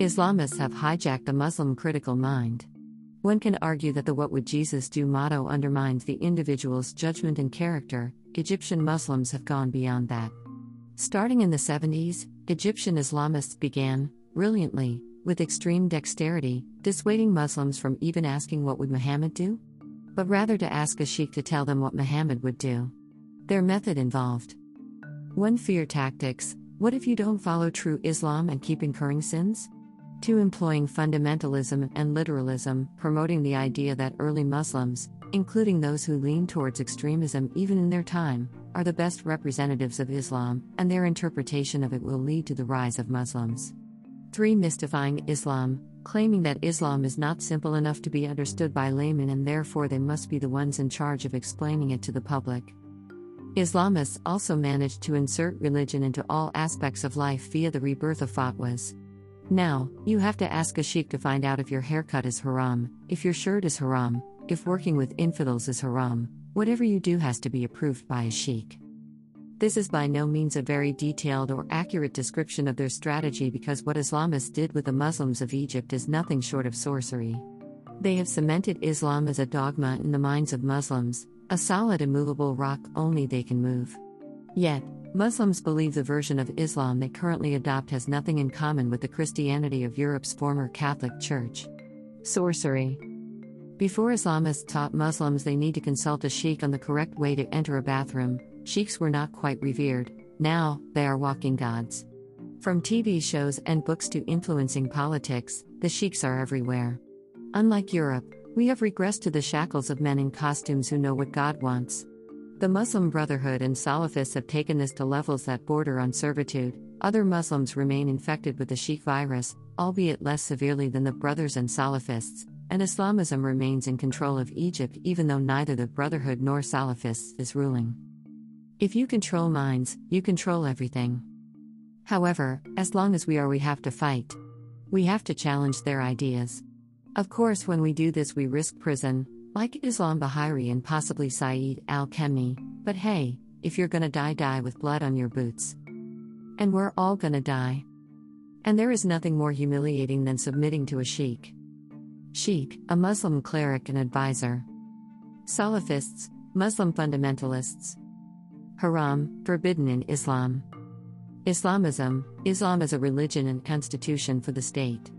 Islamists have hijacked the Muslim critical mind. One can argue that the What Would Jesus Do motto undermines the individual's judgment and character. Egyptian Muslims have gone beyond that. Starting in the 70s, Egyptian Islamists began, brilliantly, with extreme dexterity, dissuading Muslims from even asking what would Muhammad do? But rather to ask a sheikh to tell them what Muhammad would do. Their method involved 1. Fear tactics What if you don't follow true Islam and keep incurring sins? 2. Employing fundamentalism and literalism, promoting the idea that early Muslims, including those who lean towards extremism even in their time, are the best representatives of Islam, and their interpretation of it will lead to the rise of Muslims. 3. Mystifying Islam, claiming that Islam is not simple enough to be understood by laymen and therefore they must be the ones in charge of explaining it to the public. Islamists also managed to insert religion into all aspects of life via the rebirth of fatwas. Now, you have to ask a sheikh to find out if your haircut is haram, if your shirt is haram, if working with infidels is haram, whatever you do has to be approved by a sheikh. This is by no means a very detailed or accurate description of their strategy because what Islamists did with the Muslims of Egypt is nothing short of sorcery. They have cemented Islam as a dogma in the minds of Muslims, a solid immovable rock only they can move. Yet, Muslims believe the version of Islam they currently adopt has nothing in common with the Christianity of Europe's former Catholic Church. Sorcery. Before Islamists taught Muslims they need to consult a sheikh on the correct way to enter a bathroom, sheikhs were not quite revered, now, they are walking gods. From TV shows and books to influencing politics, the sheikhs are everywhere. Unlike Europe, we have regressed to the shackles of men in costumes who know what God wants. The Muslim Brotherhood and Salafists have taken this to levels that border on servitude. Other Muslims remain infected with the Sheikh virus, albeit less severely than the Brothers and Salafists, and Islamism remains in control of Egypt even though neither the Brotherhood nor Salafists is ruling. If you control minds, you control everything. However, as long as we are, we have to fight. We have to challenge their ideas. Of course, when we do this, we risk prison, like Islam Bahiri and possibly Sayed al Qemany, but hey, if you're gonna die, die with blood on your boots. And we're all gonna die. And there is nothing more humiliating than submitting to a sheikh. Sheikh, a Muslim cleric and advisor. Salafists, Muslim fundamentalists. Haram, forbidden in Islam. Islamism, Islam as a religion and constitution for the state.